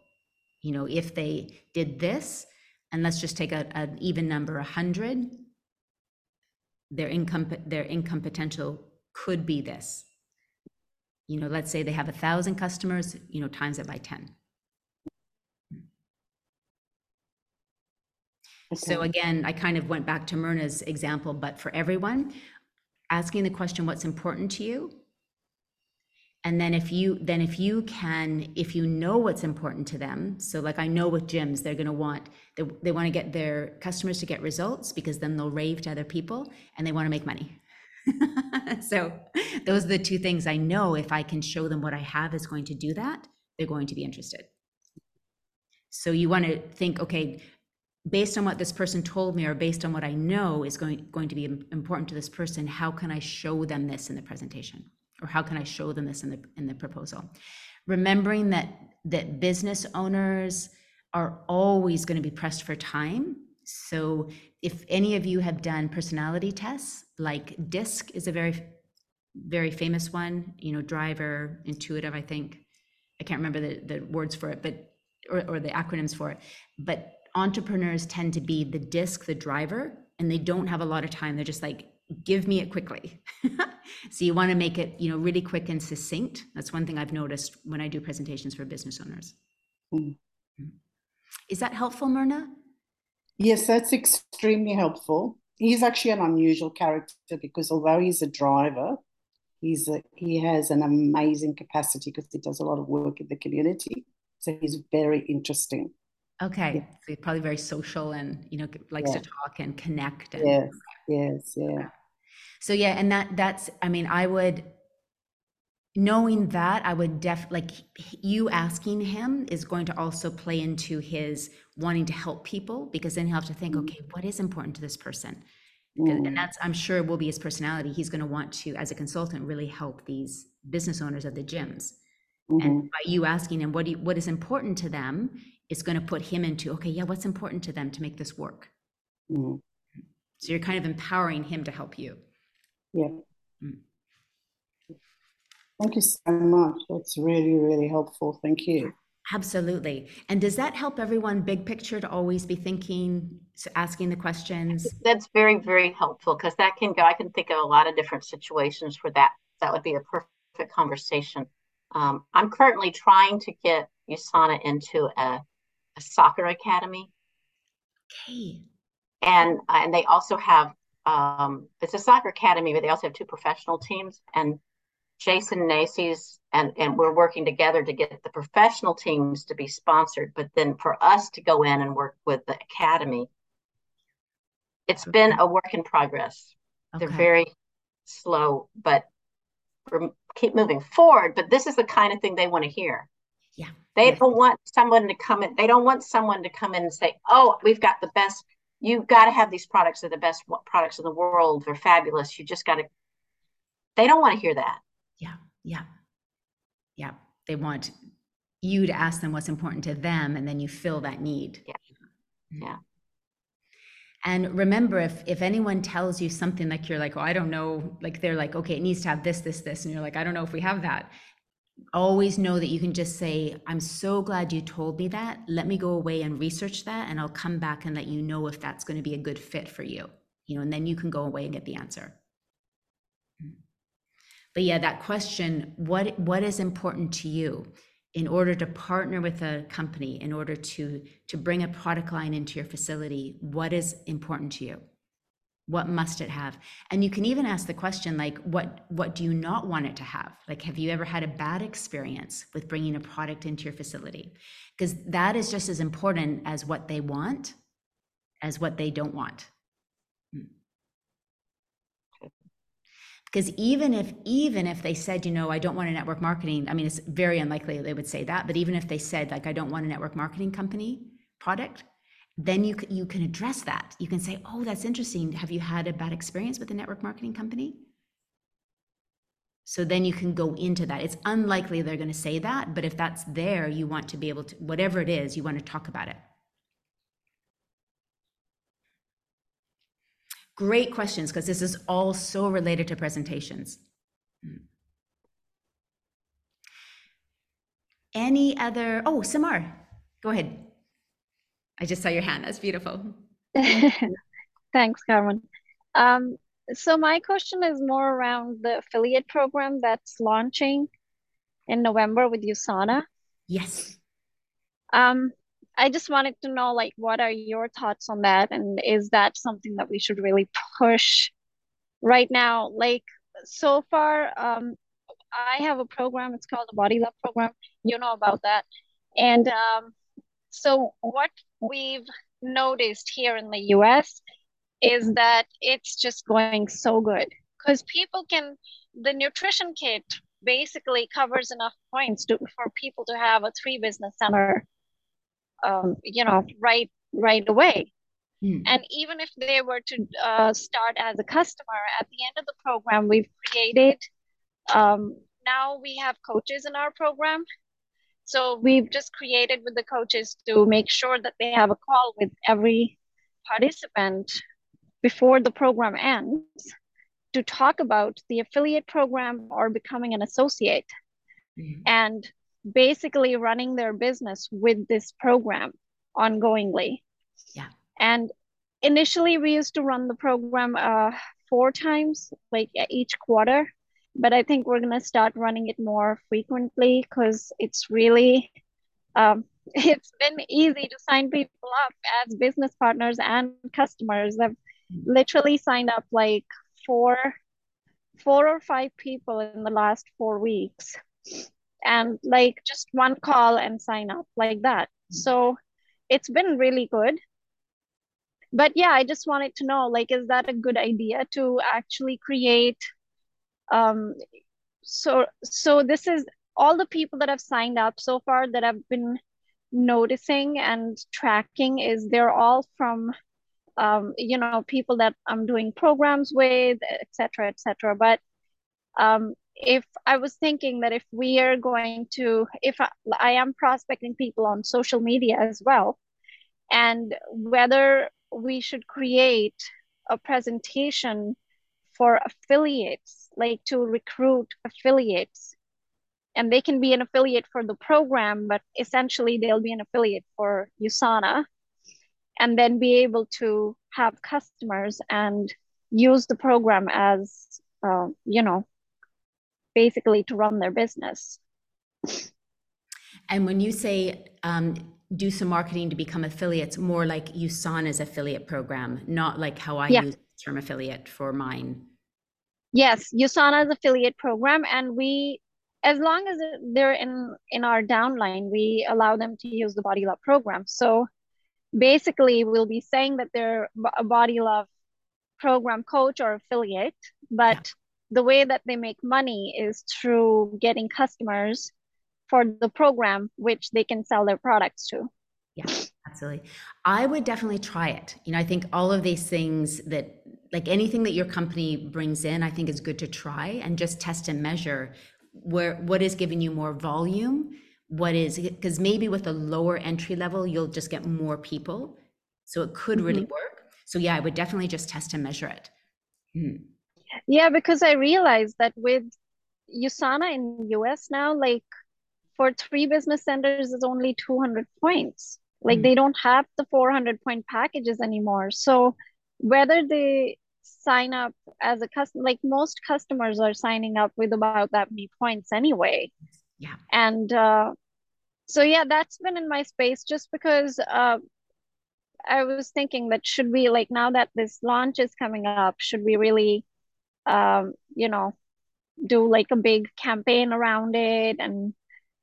you know, if they did this, and let's just take a, an even number, 100, their income their income potential could be this. You know, let's say they have a thousand customers, you know, times it by 10. So again, I kind of went back to Myrna's example, but for everyone, asking the question, what's important to you? And then if you then if you can, if you know what's important to them, so like I know with gyms, they're gonna want they, they want to get their customers to get results because then they'll rave to other people and they want to make money. so those are the two things I know if I can show them what I have is going to do that, they're going to be interested. So you want to think, okay, based on what this person told me or based on what I know is going, going to be important to this person, how can I show them this in the presentation? Or how can I show them this in the in the proposal? Remembering that that business owners are always going to be pressed for time. So if any of you have done personality tests, like DISC is a very very famous one, you know, driver, intuitive, I think. I can't remember the, the words for it, but or, or the acronyms for it. But entrepreneurs tend to be the disc, the driver, and they don't have a lot of time. They're just like, give me it quickly. so you want to make it, you know, really quick and succinct. That's one thing I've noticed when I do presentations for business owners. Mm. Is that helpful, Myrna? Yes, that's extremely helpful. He's actually an unusual character because although he's a driver, he's a, he has an amazing capacity because he does a lot of work in the community. So he's very interesting. Okay. Yeah. So he's probably very social and, you know, likes yeah. to talk and connect. And, yes. Yes. Yeah. Okay. So yeah, and that that's I mean, I would knowing that I would def like you asking him is going to also play into his wanting to help people because then he'll have to think, mm-hmm. okay, what is important to this person? Mm-hmm. And that's I'm sure will be his personality. He's going to want to, as a consultant, really help these business owners of the gyms. Mm-hmm. And by you asking him what do you, what is important to them, is going to put him into okay, yeah, what's important to them to make this work. Mm-hmm. So you're kind of empowering him to help you. Yeah. Mm. Thank you so much. That's really, really helpful. Thank you. Absolutely. And does that help everyone big picture to always be thinking, asking the questions? That's very, very helpful because that can go. I can think of a lot of different situations where that that would be a perfect conversation. Um, I'm currently trying to get USANA into a, a soccer academy. Okay. And and they also have um, it's a soccer academy, but they also have two professional teams. And Jason Nacy's and and we're working together to get the professional teams to be sponsored, but then for us to go in and work with the academy, it's been a work in progress. Okay. They're very slow, but we keep moving forward. But this is the kind of thing they want to hear. Yeah. They yeah. don't want someone to come in. They don't want someone to come in and say, "Oh, we've got the best. You've got to have these products. They're the best products in the world. They're fabulous. You just got to." They don't want to hear that. Yeah, yeah, yeah. They want you to ask them what's important to them, and then you fill that need. Yeah, mm-hmm. yeah. And remember, if if anyone tells you something like you're like, oh, I don't know, like they're like, okay, it needs to have this, this, this, and you're like, I don't know if we have that. Always know that you can just say, I'm so glad you told me that. Let me go away and research that, and I'll come back and let you know if that's going to be a good fit for you. You know, and then you can go away and get the answer mm. but yeah that question what what is important to you in order to partner with a company in order to to bring a product line into your facility what is important to you what must it have? And you can even ask the question like what what do you not want it to have? Like have you ever had a bad experience with bringing a product into your facility? Because that is just as important as what they want as what they don't want. Hmm. Because even if even if they said you know i don't want a network marketing i mean it's very unlikely they would say that but even if they said like i don't want a network marketing company product then you can, you can address that. You can say oh that's interesting. Have you had a bad experience with a network marketing company? So then you can go into that. It's unlikely they're going to say that but if that's there you want to be able to whatever it is you want to talk about it. Great questions, because this is all so related to presentations. Any other, oh, Samar, go ahead. I just saw your hand, that's beautiful. Thanks, Carmen. Um, so my question is more around the affiliate program that's launching in November with USANA. Yes. Um, I just wanted to know, like, what are your thoughts on that? And is that something that we should really push right now? Like, so far, um, I have a program, it's called the Body Love Program. You know about that. And um, so, what we've noticed here in the US is that it's just going so good. Because people can the nutrition kit basically covers enough points to, for people to have a three business center um, you know right right away. Mm. and even if they were to uh, start as a customer at the end of the program we've created um, now we have coaches in our program so we've just created with the coaches to make sure that they have a call with every participant before the program ends to talk about the affiliate program or becoming an associate mm-hmm. and basically running their business with this program ongoingly. Yeah. And initially we used to run the program uh, four times, like each quarter, but I think we're to start running it more frequently because it's really um, it's been easy to sign people up as business partners and customers. I've literally signed up like four four or five people in the last four weeks. And like just one call and sign up like that. So it's been really good. But yeah i just wanted to know like is that a good idea to actually create um so so this is all the people that have signed up so far that i've been noticing and tracking is they're all from um, you know people that i'm doing programs with etc etc but um, if i was thinking that if we are going to if I, I am prospecting people on social media as well and whether we should create a presentation for affiliates like to recruit affiliates. And they can be an affiliate for the program but essentially they'll be an affiliate for usana. And then be able to have customers and use the program as uh, you know basically to run their business. And when you say um, do some marketing to become affiliates more like usana's affiliate program not like how i yeah. use term affiliate for mine. Yes usana's affiliate program and we as long as they're in in our downline we allow them to use the body love program. So basically we'll be saying that they're a body love program coach or affiliate but yeah. the way that they make money is through getting customers for the program which they can sell their products to. Yeah absolutely i would definitely try it. You know i think all of these things that like anything that your company brings in i think is good to try and just test and measure where what is giving you more volume what is because maybe with a lower entry level you'll just get more people. So it could mm-hmm. really work. So yeah i would definitely just test and measure it. Mm. yeah because i realized that with usana in us now like for three business centers is only 200 points like mm. they don't have the 400 point packages anymore. So whether they sign up as a customer like most customers are signing up with about that many points anyway. Yeah. And uh, so yeah that's been in my space just because uh, i was thinking that should we like now that this launch is coming up should we really um, you know do like a big campaign around it and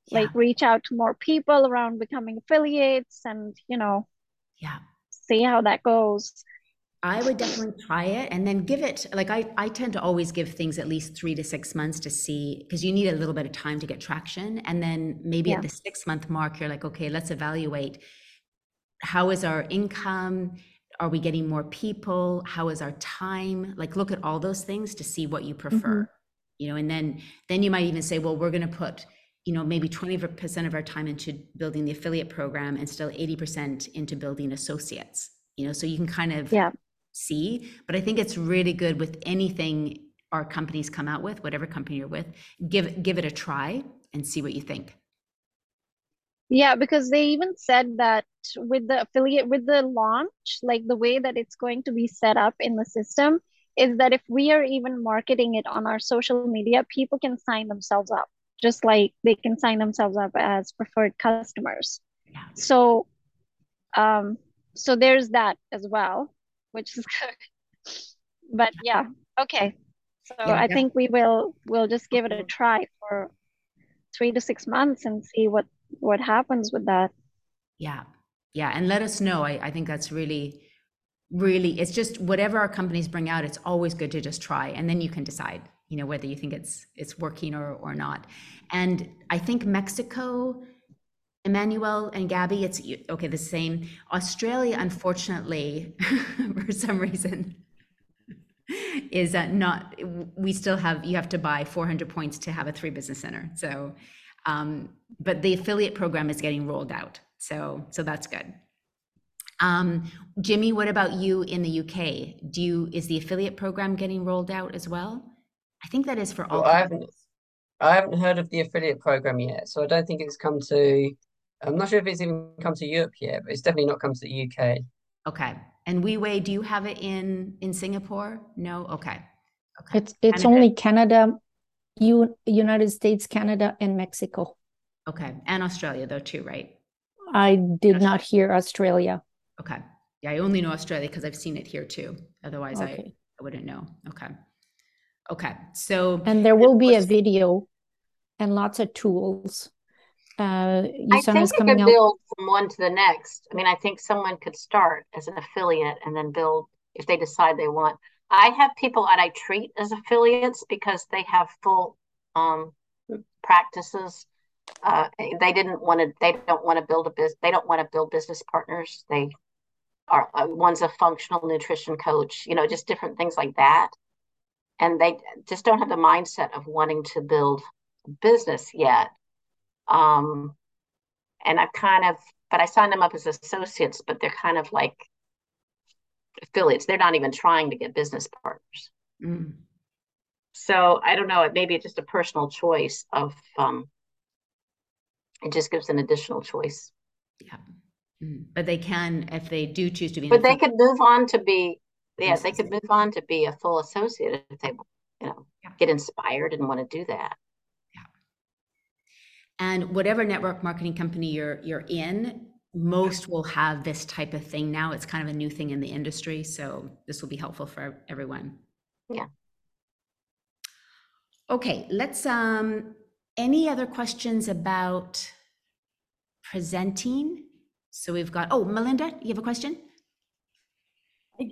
yeah. like reach out to more people around becoming affiliates and you know yeah see how that goes I would definitely try it and then give it like I, I tend to always give things at least three to six months to see because you need a little bit of time to get traction. And then maybe yeah. at the six month mark, you're like, okay, let's evaluate how is our income? Are we getting more people? How is our time? Like look at all those things to see what you prefer. Mm-hmm. You know, and then then you might even say, well, we're gonna put you know maybe 20% of our time into building the affiliate program and still 80% into building associates you know so you can kind of yeah see. But I think it's really good with anything our companies come out with, whatever company you're with, give give it a try and see what you think. Yeah, because they even said that with the affiliate with the launch, like the way that it's going to be set up in the system is that if we are even marketing it on our social media, people can sign themselves up, just like they can sign themselves up as preferred customers. Yeah. So um so there's that as well which is good. But yeah, okay. So yeah, I yeah. think we will we'll just give it a try for three to six months and see what what happens with that. Yeah. Yeah. And let us know. I, I think that's really really, it's just whatever our companies bring out, it's always good to just try, and then you can decide, you know, whether you think it's it's working or or not. And I think Mexico, Emmanuel and Gabby, it's okay. The same. Australia, unfortunately, for some reason, is uh, not. We still have. You have to buy 400 points to have a three business center. So, um, but the affiliate program is getting rolled out. So so that's good. Um, Jimmy, what about you in the UK? Do you is the affiliate program getting rolled out as well? I think that is for all. Well, I haven't. I haven't heard of the affiliate program yet, so I don't think it's come to. I'm not sure if it's even come to Europe yet, but it's definitely not come to the UK. Okay. And Weiwei, do you have it in in Singapore? No. Okay. Okay. It's it's Canada. only Canada, U, United States, Canada, and Mexico. Okay, and Australia though too, right? I did not hear Australia. Okay. Yeah, I only know Australia because I've seen it here too. Otherwise, okay. I, I wouldn't know. Okay. Okay. So, and there will be a video and lots of tools. Uh, I think you can build from one to the next. I mean, I think someone could start as an affiliate and then build if they decide they want. I have people that I treat as affiliates because they have full um, practices uh, they didn't want to they don't want to build a business they don't want to build business partners they are uh, one's a functional nutrition coach you know just different things like that and they just don't have the mindset of wanting to build a business yet um and i've kind of but i signed them up as associates but they're kind of like affiliates they're not even trying to get business partners mm. so i don't know it may be just a personal choice of um it just gives an additional choice. Yeah. Mm-hmm. But they can, if they do choose to be. But they could move on to be, yes, they could move on to be a full associate if they, you know, yeah. get inspired and want to do that. Yeah. And whatever network marketing company you're you're in, most will have this type of thing now. It's kind of a new thing in the industry, so this will be helpful for everyone. Yeah. Okay, let's um any other questions about presenting? So we've got, oh, Melinda, you have a question?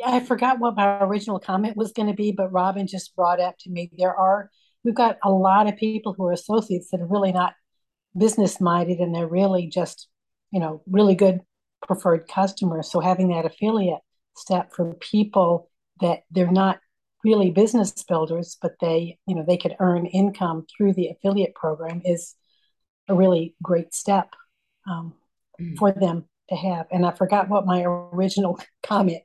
I forgot what my original comment was going to be, but Robin just brought up to me there are, we've got a lot of people who are associates that are really not business minded and they're really just, you know, really good preferred customers. So having that affiliate step for people that they're not really business builders, but they, you know, they could earn income through the affiliate program is a really great step um, mm. for them to have. And I forgot what my original comment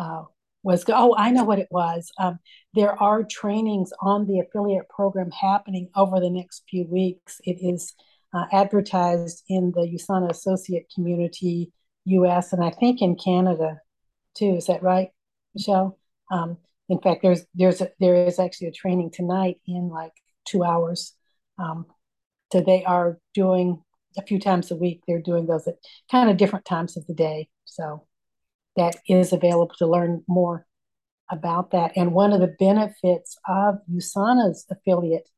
uh, was. Oh, I know what it was. Um, there are trainings on the affiliate program happening over the next few weeks. It is uh, advertised in the USANA associate community, US, and I think in Canada too. Is that right, Michelle? Um, in fact, there's there's a, there is actually a training tonight in like two hours. Um, so they are doing a few times a week. They're doing those at kind of different times of the day. So that is available to learn more about that. And one of the benefits of USANA's affiliate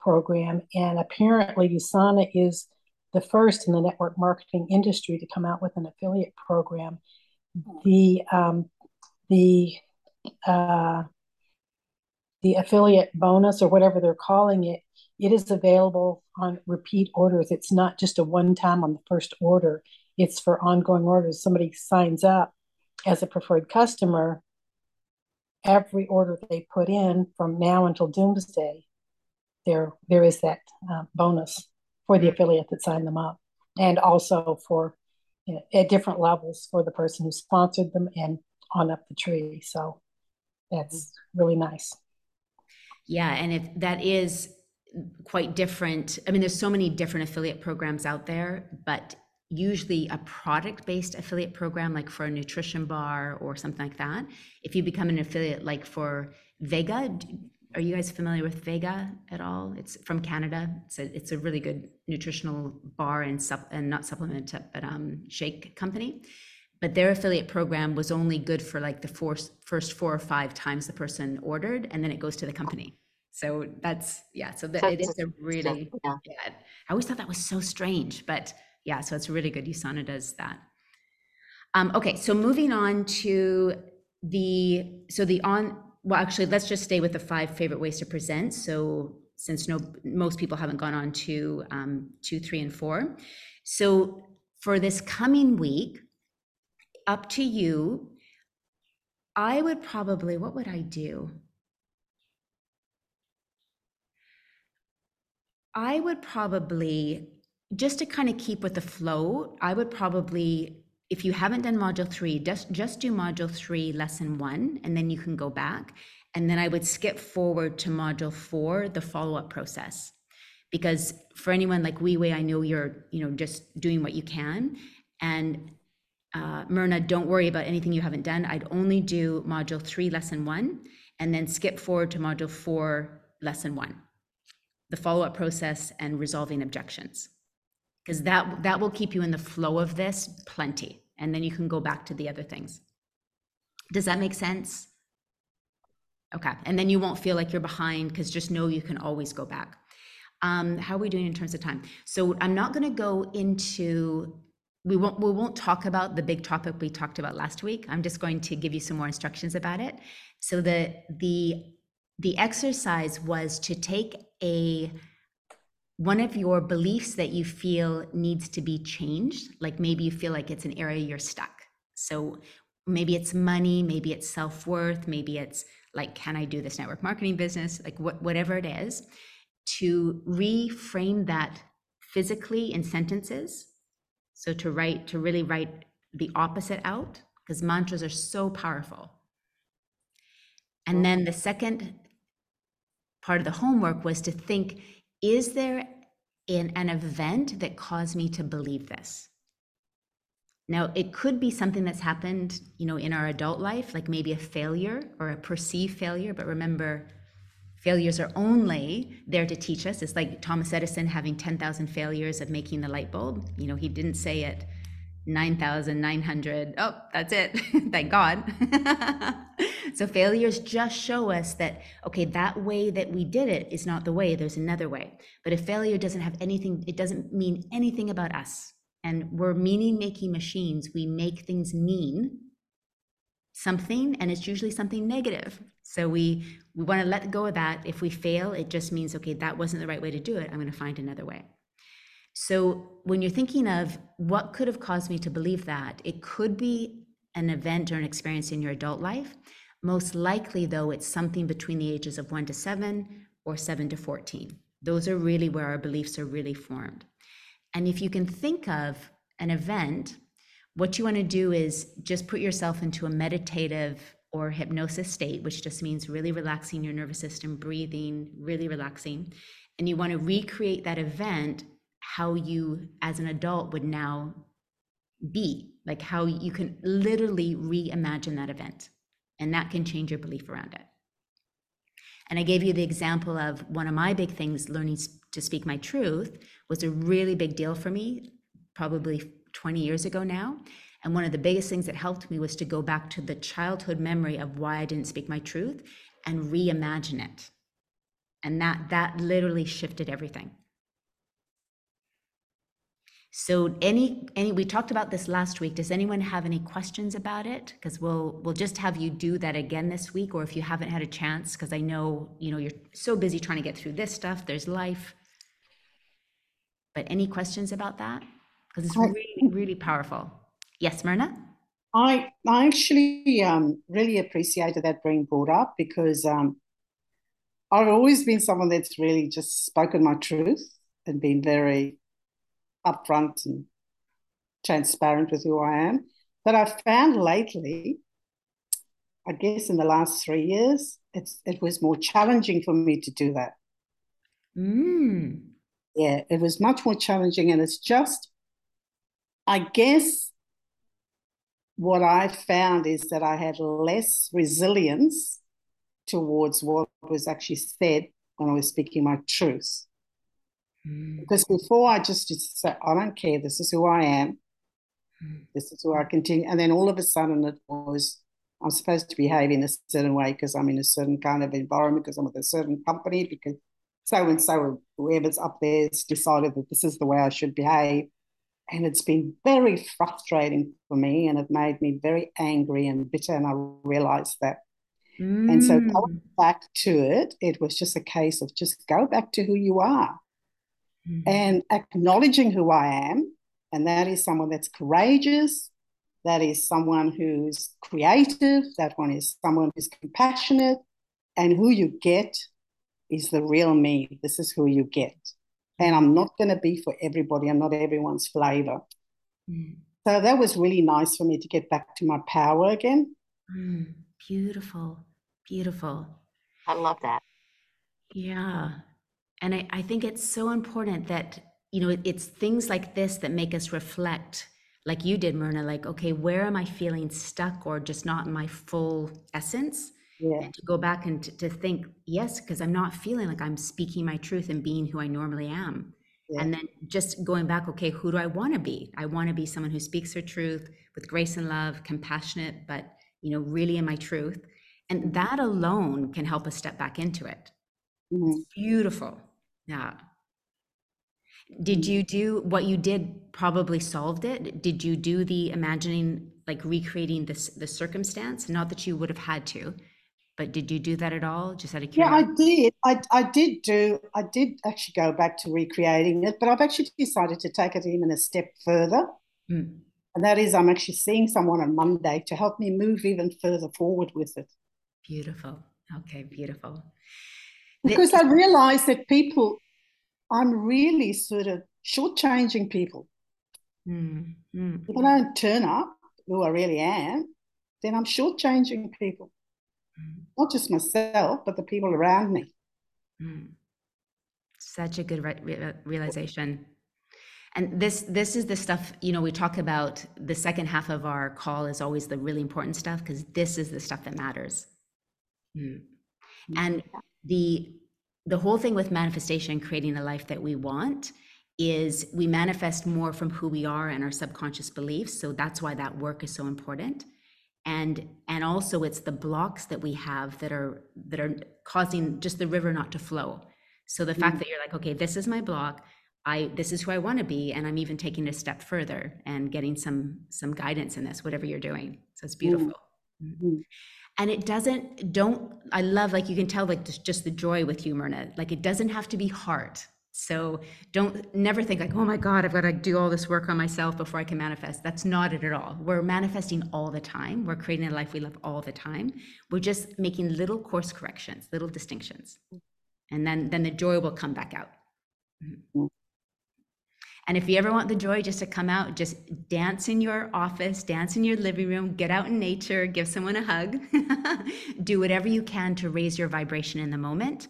program, and apparently USANA is the first in the network marketing industry to come out with an affiliate program. The um, the uh, the affiliate bonus or whatever they're calling it, it is available on repeat orders. It's not just a one time on the first order, it's for ongoing orders. Somebody signs up as a preferred customer, every order they put in from now until doomsday, there, there is that uh, bonus for the affiliate that signed them up, and also for you know, at different levels for the person who sponsored them and on up the tree. So that's really nice. Yeah, and if that is quite different, I mean, there's so many different affiliate programs out there, but usually a product based affiliate program, like for a nutrition bar or something like that. If you become an affiliate, like for Vega, are you guys familiar with Vega at all? It's from Canada. It's a, it's a really good nutritional bar and sup, and not supplement, but um, shake company but their affiliate program was only good for like the four, first four or five times the person ordered and then it goes to the company so that's yeah so that, it is a really yeah. yeah. i always thought that was so strange but yeah so it's really good. Usana does that. Um, okay so moving on to the so the on well actually let's just stay with the five favorite ways to present. So since no most people haven't gone on to um, two three and four. So for this coming week up to you i would probably what would i do? I would probably just to kind of keep with the flow i would probably if you haven't done module three, just, just do module three, lesson one, and then you can go back. And then I would skip forward to module four, the follow-up process. Because for anyone like Weiwei, I know you're, you know, just doing what you can. And uh, Myrna, don't worry about anything you haven't done. I'd only do module three, lesson one, and then skip forward to module four, lesson one, the follow-up process and resolving objections. Because that that will keep you in the flow of this plenty and then you can go back to the other things. Does that make sense? Okay, and then you won't feel like you're behind because just know you can always go back. Um, how are we doing in terms of time? So I'm not going to go into we won't we won't talk about the big topic we talked about last week. I'm just going to give you some more instructions about it. So the the the exercise was to take a one of your beliefs that you feel needs to be changed, like maybe you feel like it's an area you're stuck. So maybe it's money, maybe it's self worth, maybe it's like, can I do this network marketing business? Like, what, whatever it is, to reframe that physically in sentences. So to write, to really write the opposite out, because mantras are so powerful. And then the second part of the homework was to think is there an, an event that caused me to believe this? Now, it could be something that's happened, you know, in our adult life, like maybe a failure or a perceived failure. But remember, failures are only there to teach us. It's like Thomas Edison having 10,000 failures of making the light bulb. You know, he didn't say it 9,900. Oh, that's it. Thank God. so failures just show us that, okay, that way that we did it is not the way, there's another way. But if failure doesn't have anything, it doesn't mean anything about us. And we're meaning making machines. We make things mean something, and it's usually something negative. So we, we want to let go of that. If we fail, it just means, okay, that wasn't the right way to do it. I'm going to find another way. So when you're thinking of what could have caused me to believe that, it could be an event or an experience in your adult life. Most likely, though, it's something between the ages of one to seven or seven to 14. Those are really where our beliefs are really formed. And if you can think of an event, what you want to do is just put yourself into a meditative or hypnosis state, which just means really relaxing your nervous system, breathing, really relaxing. And you want to recreate that event how you as an adult would now be like how you can literally reimagine that event and that can change your belief around it. And i gave you the example of one of my big things learning to speak my truth was a really big deal for me probably 20 years ago now. And one of the biggest things that helped me was to go back to the childhood memory of why i didn't speak my truth and reimagine it. And that that literally shifted everything so any any we talked about this last week. Does anyone have any questions about it? Because we'll we'll just have you do that again this week, or if you haven't had a chance, because I know you know you're so busy trying to get through this stuff. There's life. But any questions about that? Because it's really really powerful. Yes, Myrna. I I actually um, really appreciated that being brought up because um, I've always been someone that's really just spoken my truth and been very upfront and transparent with who I am. But I've found lately, I guess in the last three years, it's it was more challenging for me to do that. Mm. Yeah, it was much more challenging, and it's just, I guess, what I found is that I had less resilience towards what was actually said when I was speaking my truth. Mm. Because before I just used to say, I don't care, this is who I am. Mm. This is who I continue. And then all of a sudden it was, I'm supposed to behave in a certain way because I'm in a certain kind of environment, because I'm with a certain company, because so and so, whoever's up there has decided that this is the way I should behave. And it's been very frustrating for me and it made me very angry and bitter. And I realized that. Mm. And so going mm. back to it, it was just a case of just go back to who you are mm. and acknowledging who I am. And that is someone that's courageous, that is someone who's creative, that one is someone who's compassionate, and who you get is the real me. This is who you get. And I'm not going to be for everybody. I'm not everyone's flavor. Mm. So that was really nice for me to get back to my power again. Mm, beautiful. Beautiful. I love that. Yeah. And I, I think it's so important that, you know, it, it's things like this that make us reflect, like you did, Myrna, like, okay, where am I feeling stuck or just not in my full essence? yeah. and to go back and to, to think yes because i'm not feeling like i'm speaking my truth and being who i normally am yeah. and then just going back okay who do i want to be i want to be someone who speaks her truth with grace and love compassionate but you know really in my truth and that alone can help us step back into it mm-hmm. beautiful yeah did you do what you did probably solved it did you do the imagining like recreating this the circumstance not that you would have had to but did you do that at all? Just out of curiosity? Yeah, I did. I, I did do, I did actually go back to recreating it, but I've actually decided to take it even a step further. Mm. And that is, I'm actually seeing someone on Monday to help me move even further forward with it. Beautiful. Okay, beautiful. Because I realize that people, I'm really sort of shortchanging people. Mm. Mm. If I don't turn up who I really am, then I'm shortchanging people. Mm. Not just myself, but the people around me. Mm. Such a good re- realization. And this this is the stuff you know we talk about. The second half of our call is always the really important stuff because this is the stuff that matters. Mm. And the the whole thing with manifestation, creating the life that we want, is we manifest more from who we are and our subconscious beliefs. So that's why that work is so important. And and also it's the blocks that we have that are that are causing just the river not to flow. So the mm-hmm. fact that you're like okay this is my block. I this is who i want to be and i'm even taking it a step further and getting some some guidance in this whatever you're doing. So it's beautiful. Mm-hmm. And it doesn't don't i love like you can tell like just, the joy with you myrna like it doesn't have to be hard so don't never think like, oh my God, I've got to do all this work on myself before I can manifest. That's not it at all. We're manifesting all the time. We're creating a life we love all the time. We're just making little course corrections, little distinctions. And then then the joy will come back out. Mm-hmm. And if you ever want the joy just to come out, just dance in your office, dance in your living room, get out in nature, give someone a hug, do whatever you can to raise your vibration in the moment.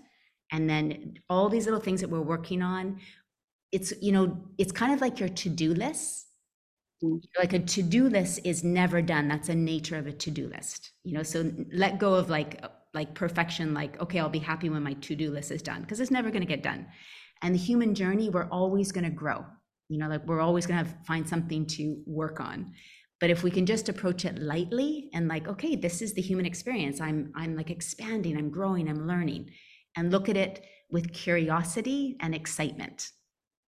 And then all these little things that we're working on it's you know it's kind of like your to-do list. Mm. like a to-do list is never done. That's a nature of a to-do list. You know so let go of like like perfection like okay i'll be happy when my to-do list is done because it's never going to get done. And the human journey we're always going to grow you know like we're always going to find something to work on. But if we can just approach it lightly and like okay this is the human experience. I'm i'm like expanding i'm growing i'm learning and look at it with curiosity and excitement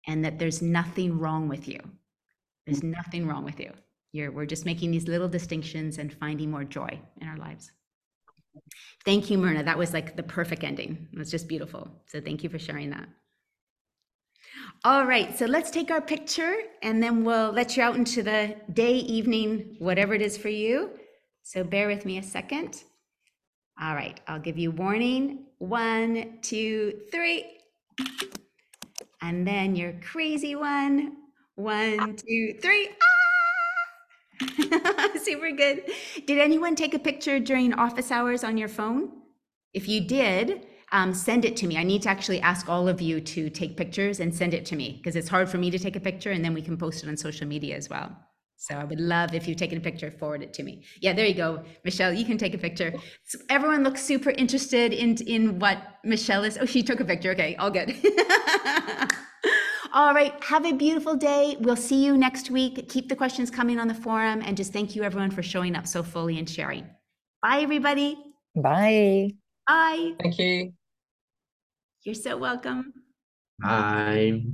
and that there's nothing wrong with you. There's mm. nothing wrong with you. You're, we're just making these little distinctions and finding more joy in our lives. Thank you myrna. That was like the perfect ending. It was just beautiful. So thank you for sharing that all right so let's take our picture and then we'll let you out into the day evening whatever it is for you so bear with me a second all right i'll give you warning one, two, three. And then your crazy one. One, two, three. Ah! Super good. Did anyone take a picture during office hours on your phone? If you did, um, send it to me. I need to actually ask all of you to take pictures and send it to me because it's hard for me to take a picture and then we can post it on social media as well. So I would love if you've taken a picture, forward it to me. Yeah, there you go. Michelle, you can take a picture. So everyone looks super interested in, in what Michelle is. Oh, she took a picture. Okay, all good. all right, have a beautiful day. We'll see you next week. Keep the questions coming on the forum and just thank you everyone for showing up so fully and sharing. Bye, everybody. Bye. Bye. Thank you. You're so welcome. Bye.